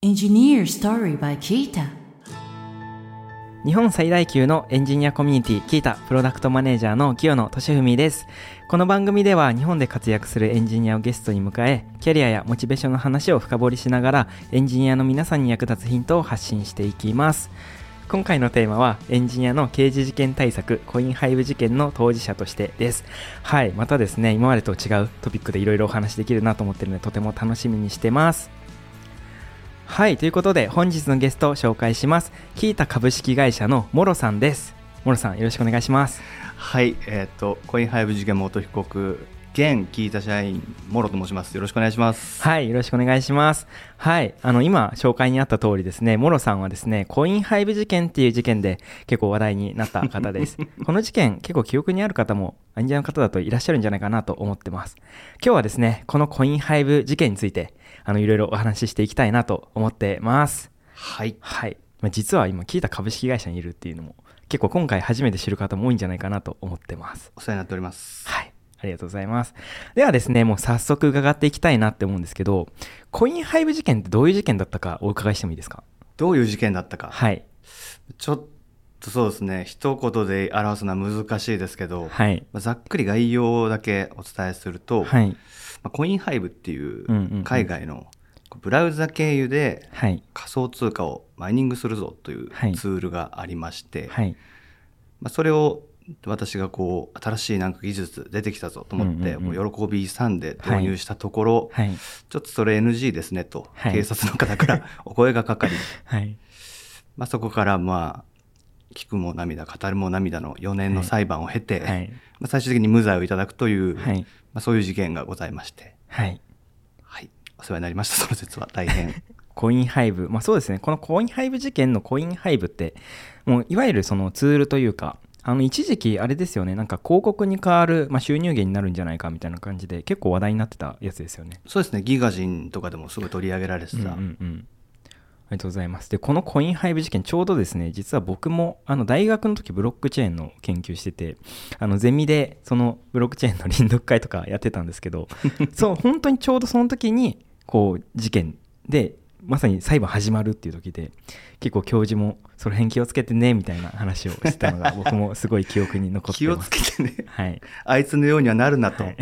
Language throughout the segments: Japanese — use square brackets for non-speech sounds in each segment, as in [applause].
Engineer Story by Kita 日本最大級のエンジニアコミュニティキータプロダクトマネージャーの清野俊文です。この番組では日本で活躍するエンジニアをゲストに迎えキャリアやモチベーションの話を深掘りしながらエンジニアの皆さんに役立つヒントを発信していきます。今回のテーマはエンジニアの刑事事件対策コインハイブ事件の当事者としてです。はいまたですね今までと違うトピックでいろいろお話できるなと思ってるのでとても楽しみにしてます。はいということで本日のゲストを紹介します。キータ株式会社のモロさんです。モロさんよろしくお願いします。はい、えっ、と、コインハイブ事件元被告、現聞いた社員、モロと申します。よろしくお願いします。はいよろしくお願いしますはいあの今紹介にあった通りですねモロさんはですねコインハイブ事件っていう事件で結構話題になった方です [laughs] この事件結構記憶にある方もエンジニアの方だといらっしゃるんじゃないかなと思ってます今日はですねこのコインハイブ事件についてあのいろいろお話ししていきたいなと思ってますはい。はい、まあ、実は今聞いた株式会社にいるっていうのも結構今回初めて知る方も多いんじゃないかなと思ってますお世話になっております。はいありがとうございます。ではですねもう早速伺っていきたいなって思うんですけどコインハイブ事件ってどういう事件だったかお伺いしてもいいですか？どういう事件だったか。はい。ちょっとそうですね、一言で表すのは難しいですけど、はい。まあざっくり概要だけお伝えすると、はい。まあコインハイブっていう海外のブラウザ経由ではい。仮想通貨をマイニングするぞというはい。ツールがありまして、はい。まあ、それを私がこう新しいなんか技術出てきたぞと思って、もう喜びさんで導入したところ、はい。ちょっとそれ NG ですねと、はい。警察の方から [laughs] お声がかかり、はい。まあ、そこからまあ聞くも涙語るも涙の4年の裁判を経て、はい。まあ、最終的に無罪をいただくという、はい。まあ、そういう事件がございまして、はい。はい、お世話になりましたその説は大変。[laughs] コインハイブ、まあそうですね、このコインハイブ事件のコインハイブって、もういわゆるそのツールというか、あの一時期あれですよね、なんか広告に代わる、まあ、収入源になるんじゃないかみたいな感じで、結構話題になってたやつですよね。そうですねギガ人とかでもすぐ取り上げられてた、うんうんうんありがとうございます。で、このコインハイブ事件、ちょうどですね、実は僕もあの大学の時ブロックチェーンの研究してて、あのゼミでそのブロックチェーンの臨読会とかやってたんですけど、[laughs] そう、本当にちょうどその時に、こう、事件で、まさに裁判始まるっていう時で、結構教授も、その辺気をつけてね、みたいな話をしてたのが、僕もすごい記憶に残って気をます。つけてねはい。あいつのようにはなるなと、はい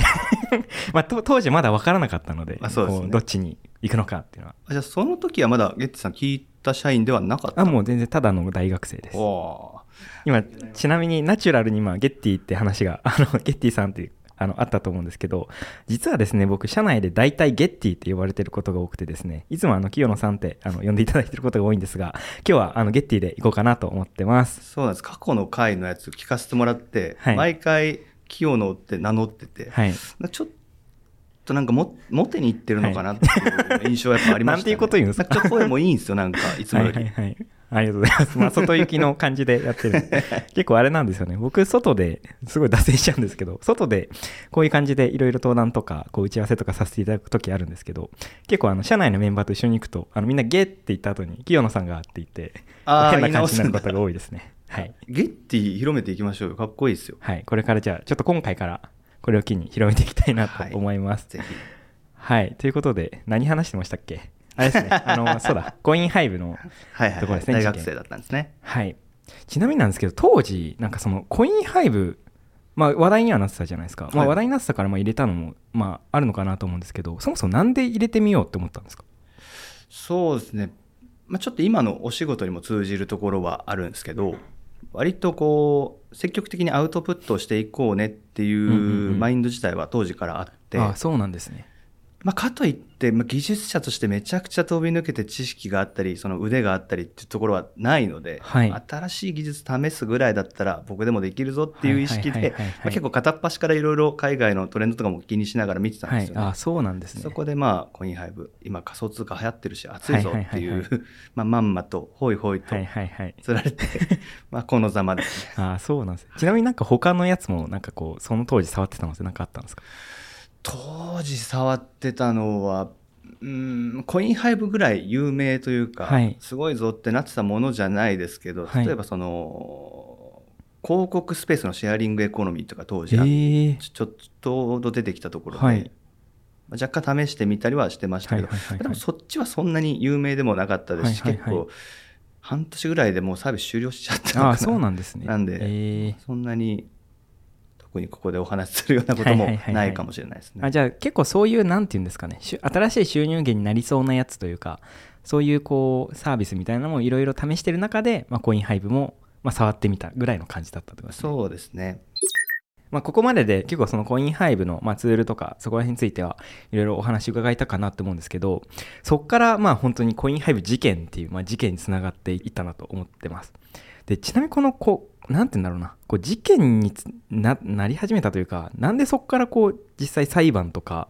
[laughs] まあ、と当時まだ分からなかったので、あそうですねこどっちに行くのかっていうのは。あじゃあその時はまだゲッティさん聞いた社員ではなかった？あ、もう全然ただの大学生です。お今ちなみにナチュラルに今ゲッティって話があのゲッティさんっていうあのあったと思うんですけど実はですね僕社内で大体ゲッティって呼ばれてることが多くてですねいつもあの清野さんってあの呼んでいただいてることが多いんですが今日はあのゲッティで行こうかなと思ってます。そうなんです。過去の回のやつ聞かせてもらって、はい。毎回清野って名乗ってて、はい。ちょっとなんかもモテに行ってるのかなっていう印象はやっぱありました、ね。[laughs] なんていうこと言うんですか？なんちょっと声もいいんですよなんかいつもはいより、はいはいありがとうございます。[laughs] まあ、外行きの感じでやってるんで結構あれなんですよね。僕、外ですごい脱線しちゃうんですけど、外でこういう感じでいろいろ登壇とか、こう打ち合わせとかさせていただく時あるんですけど、結構あの、社内のメンバーと一緒に行くと、あの、みんなゲって言った後に、清野さんがって言って、変な感じになる言い直すんだことが多いですね。はい。ゲッティ広めていきましょうよかっこいいですよはい。これからじゃあ、ちょっと今回から、これを機に広めていきたいなと思います。ぜひはい。ということで、何話してましたっけ？あれですね。[laughs] あの、そうだ、コインハイブの、はいはい、ところですね大学生だったんですね。はい。ちなみになんですけど、当時、なんかそのコインハイブ、まあ話題にはなってたじゃないですか。まあはい。話題になってたからまあ入れたのも、まああるのかなと思うんですけど、そもそもなんで入れてみようって思ったんですか？そうですね、まあ、ちょっと今のお仕事にも通じるところはあるんですけど割とこう積極的にアウトプットをしていこうねっていうんうんううん。マインド自体は当時からあって、ああ、そうなんですね。まあ、かといって、まあ、技術者としてめちゃくちゃ飛び抜けて知識があったりその腕があったりっていうところはないので、はい新しい技術試すぐらいだったら僕でもできるぞっていう意識で結構片っ端からいろいろ海外のトレンドとかも気にしながら見てたんはい。ですよね。ああ、そうなんですね。そこでまあコインハイブ今仮想通貨流行ってるし熱いぞっていはいはいはうまあまんまとホイホイとはいはいはい。釣られて [laughs] まあこのざまですね。ああ、そうなんです。ちなみになんか他のやつも、なんかこう、その当時触ってたのってなんかあったんですか？当時触ってたのはうんコインハイブぐらい有名というか、はい。すごいぞってなってたものじゃないですけど、はい。例えばその広告スペースのシェアリングエコノミーとか当え時えちょちょっと出てきたところで、はい。まあ若干試してみたりはしてましたけど、でもそっちはそんなに有名でもなかったですし、結構半年ぐらいでもうサービス終了しちゃったあそうなんですね。なんでえー。そんなに特にここでお話しするようなこともはいはいはいはいないかもしれないですね。あじゃあ結構そういうなんていうんですかね新しい収入源になりそうなやつというかそういうこうサービスみたいなのもいろいろ試してる中で、まあ、コインハイブも、まあ、触ってみたぐらいの感じだったとねそうですね。まあ、ここまでで結構そのコインハイブの、まあ、ツールとかそこら辺についてはいろいろお話伺いたかなと思うんですけどそこからまあ本当にコインハイブ事件っていう、まあ、事件につながっていったなと思ってますでちなみにこのこう何て言うんだろうなこう事件にななり始めたというかなんでそこからこう実際裁判とか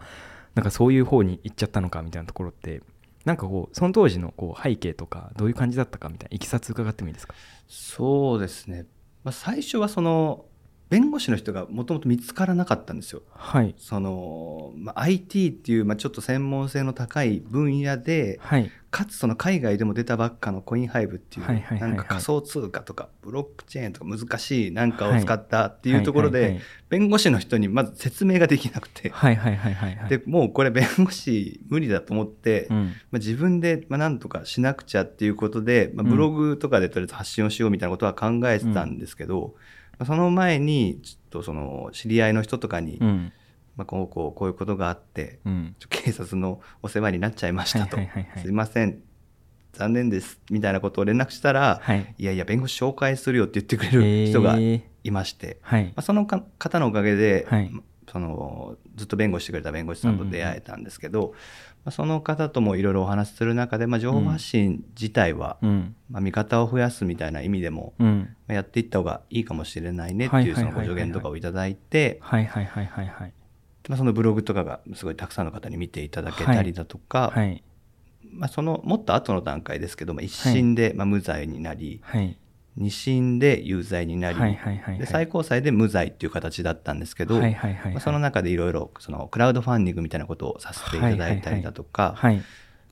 なんかそういう方に行っちゃったのかみたいなところってなんかこうその当時のこう背景とかどういう感じだったかみたいないきさつ伺ってもいいですか？そうですね。まあ、最初はその弁護士の人がもともと見つからなかったんですよ。はい。その、まあ、IT っていう、まあ、ちょっと専門性の高い分野で、はい。かつその海外でも出たばっかのコインハイブっていう、なんか仮想通貨とかブロックチェーンとか難しいなんかを使ったっていうところで、弁護士の人にまず説明ができなくて、はいはいはいはいはい。でもうこれ弁護士無理だと思って、うん。まあ、自分でまあなんとかしなくちゃっていうことで、まあ、ブログとかでとりあえず発信をしようみたいなことは考えてたんですけど、まあその前にちょっとその知り合いの人とかに、うん。まあ、こうこうこういうことがあって、うん。警察のお世話になっちゃいましたと、はいはいはいはい。すいません。残念です。みたいなことを連絡したら、はい。いやいや弁護士紹介するよって言ってくれる人がえー。いまして、はい。まあ、そのか方のおかげで、はい。まそのずっと弁護してくれた弁護士さんと出会えたんですけど、まあ、その方ともいろいろお話しする中で、まあ、情報発信自体は、うん。まあ、見方を増やすみたいな意味でも、うん。まあやっていった方がいいかもしれないねってはいいうはいはいはい。そのご助言とかをいただいて、はいはいはいはいはい。まあ、そのブログとかがすごいたくさんの方に見ていただけたりだとか、はい。まあ、そのもっと後の段階ですけど、まあ、一審でまあ無罪になり、はい二審で有罪になり、はいはいはいはい。で最高裁で無罪っていう形だったんですけど、はいはいはいその中でいろいろそのクラウドファンディングみたいなことをさせていただいたりだとか、はい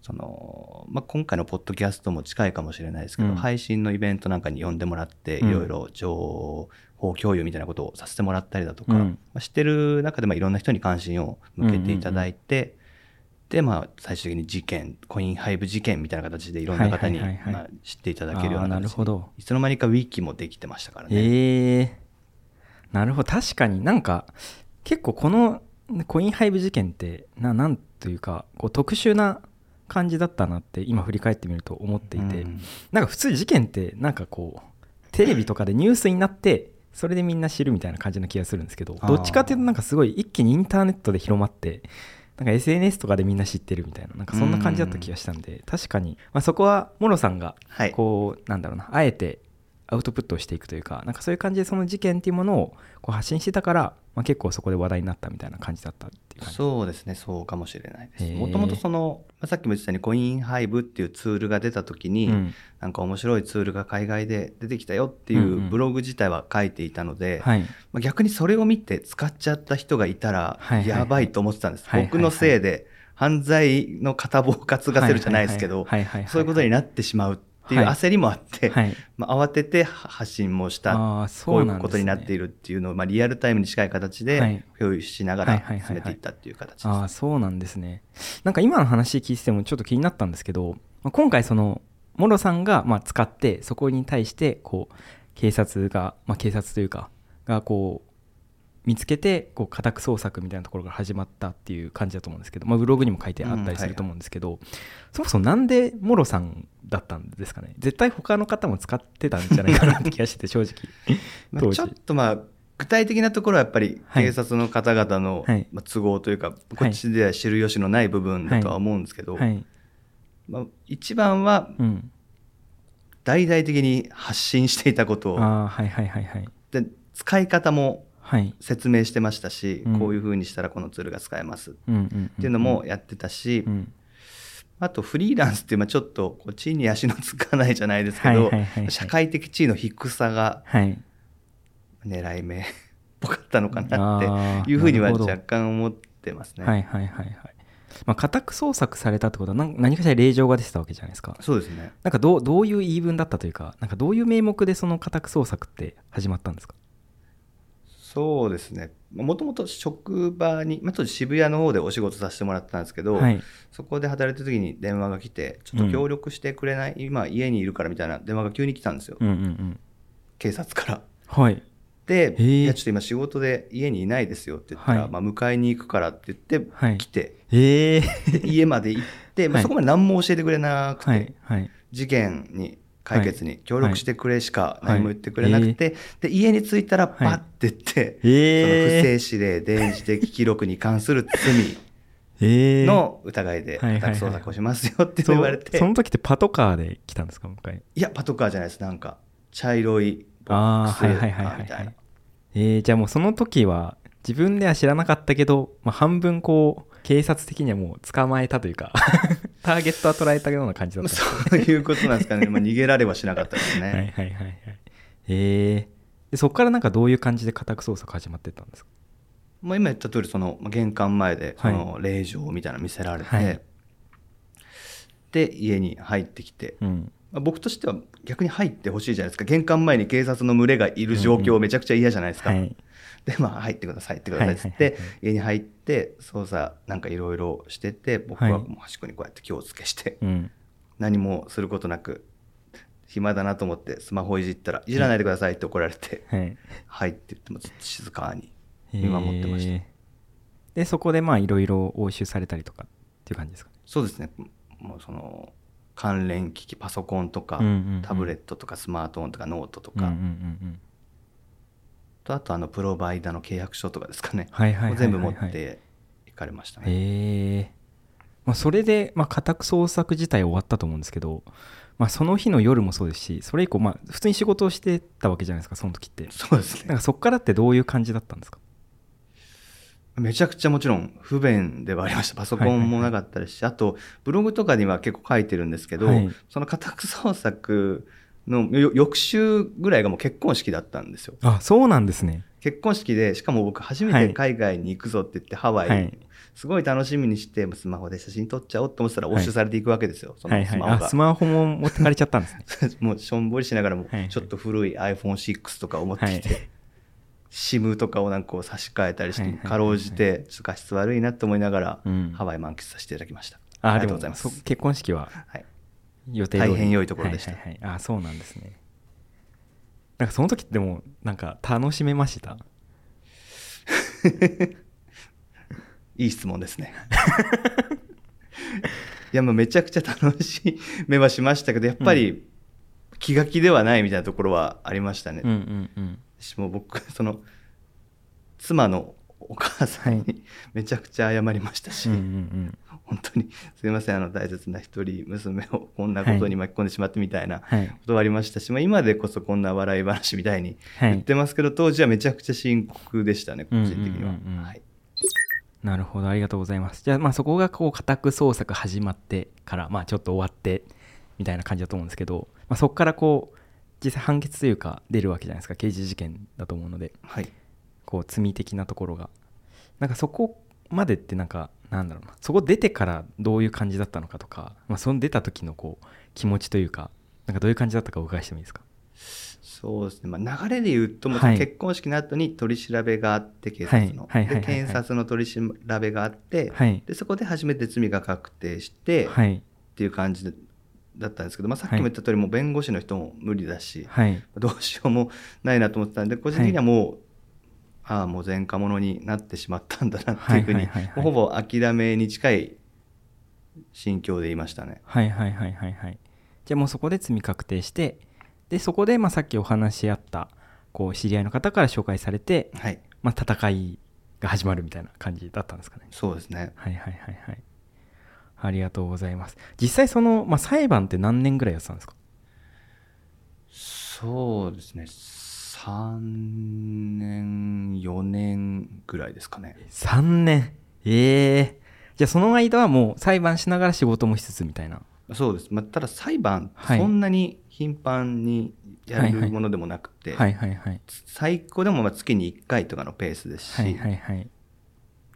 そのまあ、今回のポッドキャストも近いかもしれないですけど、うん。配信のイベントなんかに呼んでもらって、うん。いろいろ情報共有みたいなことをさせてもらったりだとか、うん。まあ、知ってる中でまあいろんな人に関心を向けていただいて、でまあ最終的に事件コインハイブ事件みたいな形でいろんな方にまあ知っていただけるようななるほど。いつの間にかウィキもできてましたからね。ええなるほど。確かになんか結構このコインハイブ事件ってななんというかこう特殊な感じだったなって今振り返ってみると思っていて、うん。なんか普通事件ってなんかこうテレビとかでニュースになってそれでみんな知るみたいな感じな気がするんですけどどっちかっていうとなんかすごい一気にインターネットで広まってなんか SNS とかでみんな知ってるみたいななんかそんな感じだった気がしたんで確かに、まあ、そこはモロさんがはい。こうなんだろうなあえてアウトプットをしていくというかなんかそういう感じでその事件っていうものをこう発信してたから、まあ、結構そこで話題になったみたいな感じだったっていうそうですねそうかもしれないです。もともとその、まあさっきも言ってたようにコインハイブっていうツールが出た時に、うん。なんか面白いツールが海外で出てきたよっていんうんうブログ自体は書いていたので、はい。まあ、逆にそれを見て使っちゃった人がいたらやばいと思ってたんです、はいはいはい。僕のせいで犯罪の片棒を担がせるじゃないですけどそういうことになってしまうっていうはい。焦りもあって、はい。まあ、慌てて発信もしたこういうことになっているっていうのを、まあ、リアルタイムに近い形はい。で共有しながらはいはいはいはい。進めていったっていう形です。ああそうなんですね。なんか今の話聞いててもちょっと気になったんですけど、まあ、今回そのモロさんがまあ使ってそこに対してこう警察が、まあ、警察というかがこう見つけてこう家宅捜索みたいなところから始まったっていう感じだと思うんですけど、まあ、ブログにも書いてあったりすると思うんですけど、そもそもなんでモロさんだったんですかね？絶対他の方も使ってたんじゃないかなって気がしてて正直。[laughs] ちょっとまあ具体的なところはやっぱりはい。警察の方々の都合というか、こっちでは知る由のない部分だとは思うんですけど、はい。まあ、一番はうん。大々的に発信していたことをああはいはいはいはい。で使い方もはい説明してましたし、うんこういうふうにしたらこのツールが使えますっていうのもやってたし、うんあとフリーランスっていうまあちょっとこう地に足のつかないじゃないですけど、はいはいはいはい社会的地位の低さがはい狙い目っぽかったのかなあっーていうふうには若干思ってますね。はいはいはいはい。まあ、家宅捜索されたってことは何何かしら令状が出てたわけじゃないですか。そうですね。なんかどうどういう言い分だったというか、なんかどういう名目でその家宅捜索って始まったんですか？そうですね。もともと職場に、まあ、当時渋谷の方でお仕事させてもらってたんですけど、はい。そこで働いてる時に電話が来てちょっと協力してくれない、今家にいるからみたいな電話が急に来たんですよ、うんうんうん。警察から。はい。で、いやちょっと今仕事で家にいないですよって言ったら、はい。まあ、迎えに行くからって言ってはい。来て、家まで行って、まあ、はい。そこまで何も教えてくれなくて、事件に解決に協力してくれしかはい何も言ってくれなくて、で家に着いたらパッてって、ええその不正指令電磁的記録に関する罪ええの疑いで捜索をしますよって言われて、その時ってパトカーで来たんですかもう一回？いやパトカーじゃないです。なんか茶色いボックスはいはいはいはいみたいなはい。えー、じゃあもうその時は自分では知らなかったけど、まあ、半分こう警察的にはもう捕まえたというかターゲットは捉えたような感じだった。そういうことなんですかね、まあ、逃げられはしなかったですね、はいはいはいはい。えー、でそこからなんかどういう感じで家宅捜索始まってったんですか？まあ、今言った通りそのまあ玄関前でそはい。の令状みたいなの見せられて、はい。で家に入ってきて、うん。まあ、僕としては逆に入ってほしいじゃないですか。玄関前に警察の群れがいる状況めちゃくちゃ嫌じゃないですか、はい。でまあ入ってください入ってくださいっつって家に入って捜査なんかいろいろしてて僕はもう端っこにこうやって気をつけして、うん。何もすることなく暇だなと思ってスマホいじったら「いじらないでください」って怒られてはい「はい」って言ってもずっと静かに見守ってました、えーでそこでまあいろいろ押収されたりとかっていう感じですかね。そうですね。もうその関連機器パソコンとか、タブレットとかスマートフォンとかノートとか、うんうんうんうんとあとあのプロバイダーの契約書とかですかね、はいはいはいはいはい。全部持って行かれましたね、へえまあ、それで、まあ、家宅捜索自体終わったと思うんですけど、まあ、その日の夜もそうですしそれ以降、まあ、普通に仕事をしてたわけじゃないですかその時って。そうですね。なんかそっからってどういう感じだったんですか？めちゃくちゃもちろん不便ではありました。パソコンもなかったですし、あとブログとかには結構書いてるんですけど、はい。その家宅捜索のよ翌週ぐらいがもう結婚式だったんですよ。あそうなんですね。結婚式でしかも僕初めてはい。海外に行くぞって言ってハワイ、はい。すごい楽しみにしてスマホで写真撮っちゃおうと思ってたら押収されていくわけですよ、そはいはい。のスマホが、あスマホも持ってかれちゃったんですね。[laughs] もうしょんぼりしながらもはいはい。ちょっと古い iPhone6 とかを持ってきて、はい。SIM とかをなんかこう差し替えたりしてはいはいはいはい。かろうじてちょっと画質悪いなと思いながら、うん。ハワイ満喫させていただきました。あありがとうございます。結婚式は？はい、予定大変良いところでした。はいはいはい、あそうなんですね。なんかその時ってでもなんか楽しめました？いい質問ですね。いやもうめちゃくちゃ楽しめはしましたけどやっぱり気が気ではないみたいなところはありましたね、うんうんうん。私も僕その妻のお母さんはに [laughs] めちゃくちゃ謝りましたし、うんうんうん。本当にすいませんあの大切な一人娘をこんなことに巻き込んでしまってみたいなはい。ことはありましたし、まあ、今でこそこんな笑い話みたいにはい。言ってますけど、当時はめちゃくちゃ深刻でしたね個人的には、うんうん。うんうんは。い、なるほどありがとうございます。じゃあまあそこがこう家宅捜索始まってからまあちょっと終わってみたいな感じだと思うんですけど、まあ、そこからこう実際判決というか出るわけじゃないですか刑事事件だと思うので。はい、こう罪的なところが。なんかそこまでってなんかなんだろうな。そこ出てからどういう感じだったのかとか、まあ、その出た時のこう気持ちというかなんかどういう感じだったかお伺いしてもいいですか？そうですね、まあ、流れで言うと、まあはい。結婚式の後に取り調べがあって警察の、はい。検察の取り調べがあって、はい。でそこで初めて罪が確定して、っはい。ていう感じでだったんですけど、まあ、さっきも言った通り、もう弁護士の人も無理だし、はい。どうしようもないなと思ってたんで個人的にはもう、ああもう前科者になってしまったんだなっていうふうに、ほぼ諦めに近い心境でいましたね。はいはいはいはいはい。じゃあもうそこで罪確定してでそこでまあさっきお話し合ったこう知り合いの方から紹介されて、はい、まあ、戦いが始まるみたいな感じだったんですかね。そうですね。はいはいはいはい。ありがとうございます。実際その、まあ、裁判って何年ぐらいやってたんですか？そうですね。3年、4年ぐらいですかね。3年。ええ。じゃあその間はもう裁判しながら仕事もしつつみたいな。そうです。まあ、ただ裁判、はい。そんなに頻繁にやはいはいるものでもなくて、はいはいはい最高でもまあ月に1回とかのペースですし、はいはいはい。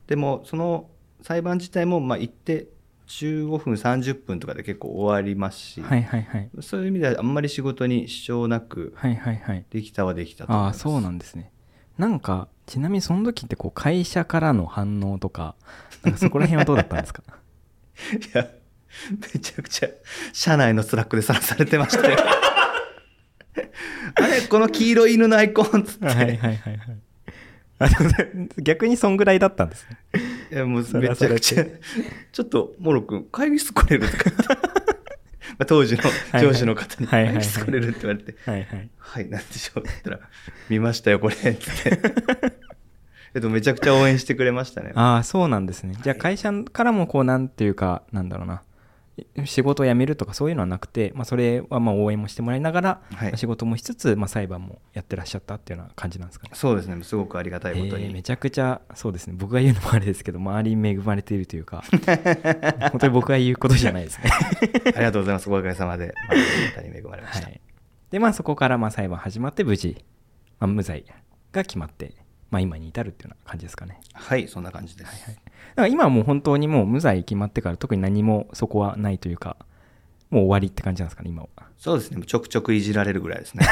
でもその裁判自体もまあ行って15分30分とかで結構終わりますし、はいはいはい。そういう意味ではあんまり仕事に支障なくはいはいはい。できたはできたと思います。ああそうなんですねなんかちなみにその時ってこう会社からの反応とかなんかそこら辺はどうだったんですか？[laughs] いや、めちゃくちゃ、社内の Slack でさらされてましたよ。[laughs] あれこの黄色い犬のアイコンっつって。はいはいはいはい。逆にそんぐらいだったんですね。いや、もうめちゃくちゃ、ちょっと、モロ君、会議室来れるあ当時の上司の方に、はいはい会議室来れるって言われて、はいはい。はい、なんでしょうって言ったら、見ましたよ、これ、って。言って。えっと、めちゃくちゃ応援してくれましたね。ああそうなんですね。じゃあ会社からもこうなんていうかなんだろうな仕事を辞めるとかそういうのはなくて、まあ、それはまあ応援もしてもらいながら、はい仕事もしつつ、まあ、裁判もやってらっしゃったっていうような感じなんですかねそうですね、すごくありがたいことに。えーめちゃくちゃそうですね僕が言うのもあれですけど周りに恵まれているというか [laughs] 本当に僕が言うことじゃないですね [laughs] ありがとうございます。おかげさまで、まあ、方に恵まれました。はい、でまあそこからまあ裁判始まって無事、まあ、無罪が決まって、まあ、今に至るっていうような感じですかねはい、そんな感じです。だから今はもう本当にもう無罪決まってから特に何もそこはないというかもう終わりって感じなんですかね今はそうですね、ちょくちょくいじられるぐらいですね。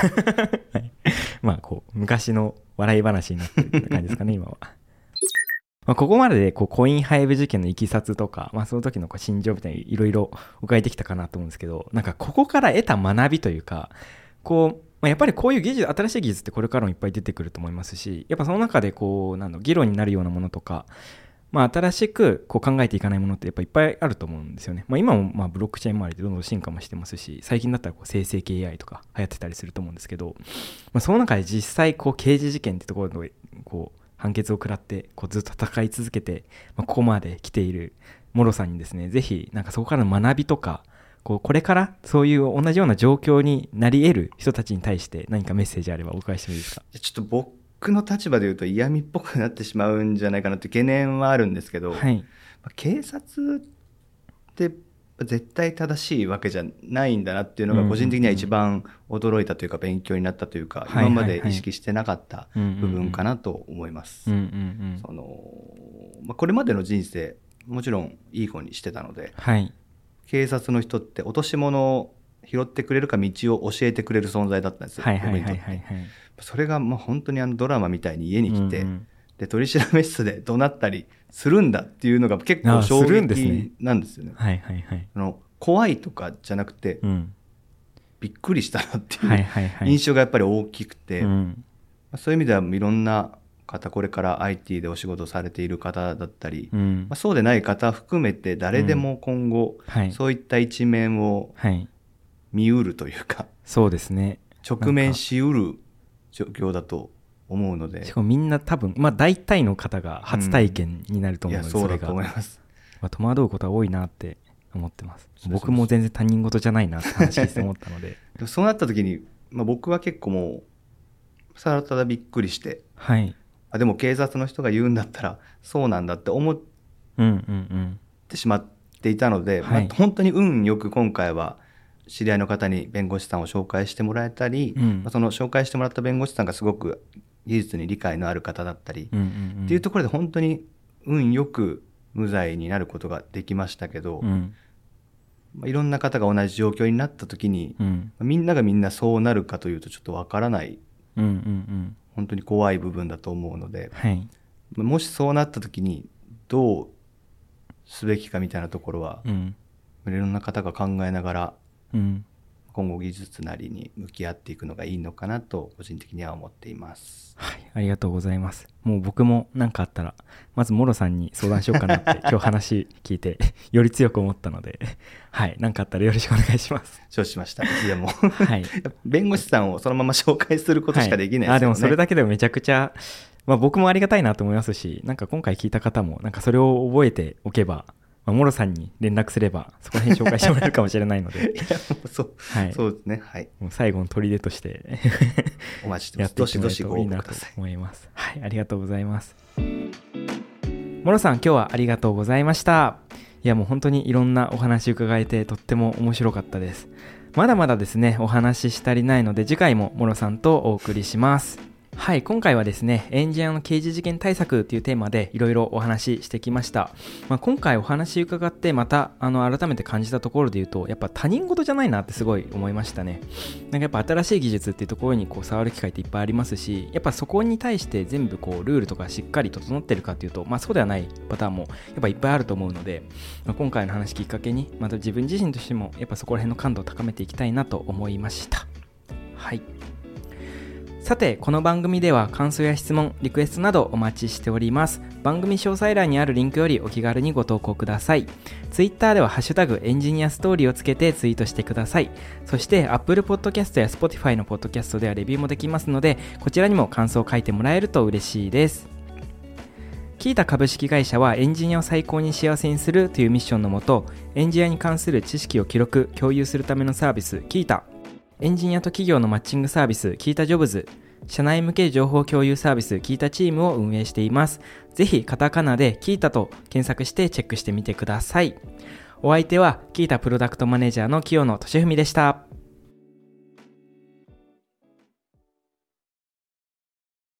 [laughs] まあこう昔の笑い話になってるって感じですかね [laughs] 今は。まあ、ここまででこうコインハイブ事件のいきさつとか、まあ、その時のこう心情みたいにいろいろ伺えてきたかなと思うんですけどなんかここから得た学びというかこう、まあ、やっぱりこういう技術新しい技術ってこれからもいっぱい出てくると思いますしやっぱその中でこうなんだ議論になるようなものとか、まあ、新しくこう考えていかないものってやっぱいっぱいあると思うんですよね。まあ、今もまあブロックチェーン周りでどんどん進化もしてますし最近だったらこう生成系 AI とか流行ってたりすると思うんですけど、まあ、その中で実際こう刑事事件ってところでこう判決を食らってこうずっと戦い続けて、まあ、ここまで来ているモロさんにですねぜひなんかそこからの学びとかこうこれからそういう同じような状況になり得る人たちに対して何かメッセージあればお伺いしてもいいですか？ちょっと僕の立場で言うと嫌味っぽくなってしまうんじゃないかなって懸念はあるんですけど、はい。まあ警察って絶対正しいわけじゃないんだなっていうのが個人的には一番驚いたというか勉強になったとい。うか、今まで意識してなかった部分かなと思います。これまでの人生もちろんいい子にしてたのではい警察の人って落とし物を拾ってくれるか道を教えてくれる存在だったんですよ、はいはいはいはいはい。それがもう本当にあのドラマみたいに家に来て、うんうん。で取り調べ室で怒鳴ったりするんだっていうのが結構あ衝撃なんですよね。はいはいはい。あの怖いとかじゃなくて、うん。びっくりしたなっていう、はいはいはい。印象がやっぱり大きくて、まうん。あそういう意味ではいろんな方これから IT でお仕事されている方だったり、うん。まあ、そうでない方含めて誰でも今後、はい。そういった一面をはい。見うるというかそうですね。直面しうる状況だと思うので。しかもみんな多分まあ大体の方が初体験になるとい思うので、れがやそうだと思います。まあ、戸惑うことは多いなって思ってます。僕も全然他人事じゃないなって話して思ったので。[laughs] そうなった時に、まあ、僕は結構もうただただびっくりしてはいあでも警察の人が言うんだったらそうなんだって思ってしまっていたので、はいまあ、本当に運よく今回は知り合いの方に弁護士さんを紹介してもらえたり、うん。まあその紹介してもらった弁護士さんがすごく技術に理解のある方だったり、っていうところで本当に運よく無罪になることができましたけど、うん。まあ、いろんな方が同じ状況になった時に、うん。みんながみんなそうなるかというとちょっとわからないうんうんうん本当に怖い部分だと思うのではい。もしそうなった時にどうすべきかみたいなところは、うん。いろんな方が考えながらうん今後技術なりに向き合っていくのがいいのかなと個人的には思っています。はい、ありがとうございます。もう僕も何かあったら、まずモロさんに相談しようかなって今日話聞いて、より強く思ったので、[laughs] はい、何かあったらよろしくお願いします。承知しました。いやもう [laughs] はい。弁護士さんをそのまま紹介することしかできないですよね。はあでもそれだけでもめちゃくちゃ、まあ、僕もありがたいなと思いますしなんか今回聞いた方もなんかそれを覚えておけば、まあ、モロさんに連絡すればそこら辺紹介してもらえるかもしれないので [laughs] いやもうそう、はいそうですね。はい。もう最後の砦として [laughs] お待ちしてます。どしどしご応募ください。思います。はい、ありがとうございます。モロさん、今日はありがとうございました。いや、もう本当にいろんなお話伺えてとっても面白かったです。まだまだですね、お話しし足りないので、次回もモロさんとお送りします。はい、今回はですね、エンジニアの刑事事件対策というテーマでいろいろお話ししてきました。まあ、今回お話伺ってまたあの改めて感じたところで言うと、やっぱ他人事じゃないなってすごい思いましたね。なんかやっぱ新しい技術っていうところにこう触る機会っていっぱいありますし、やっぱそこに対して全部こうルールとかしっかり整ってるかっていうと、まあそうではないパターンもやっぱいっぱいあると思うので、まあ、今回の話きっかけに、また自分自身としてもやっぱそこら辺の感度を高めていきたいなと思いました。はい。さて、この番組では感想や質問、リクエストなどお待ちしております。番組詳細欄にあるリンクよりお気軽にご投稿ください。Twitter ではハッシュタグエンジニアストーリーをつけてツイートしてください。そして Apple Podcast や Spotify の Podcast ではレビューもできますので、こちらにも感想を書いてもらえると嬉しいです。キータ株式会社はエンジニアを最高に幸せにするというミッションのもと、エンジニアに関する知識を記録、共有するためのサービス、キータ。エンジニアと企業のマッチングサービス、キータジョブズ。社内向け情報共有サービス、キータチームを運営しています。ぜひ、カタカナでキータと検索してチェックしてみてください。お相手は、キータプロダクトマネージャーの清野俊文でした。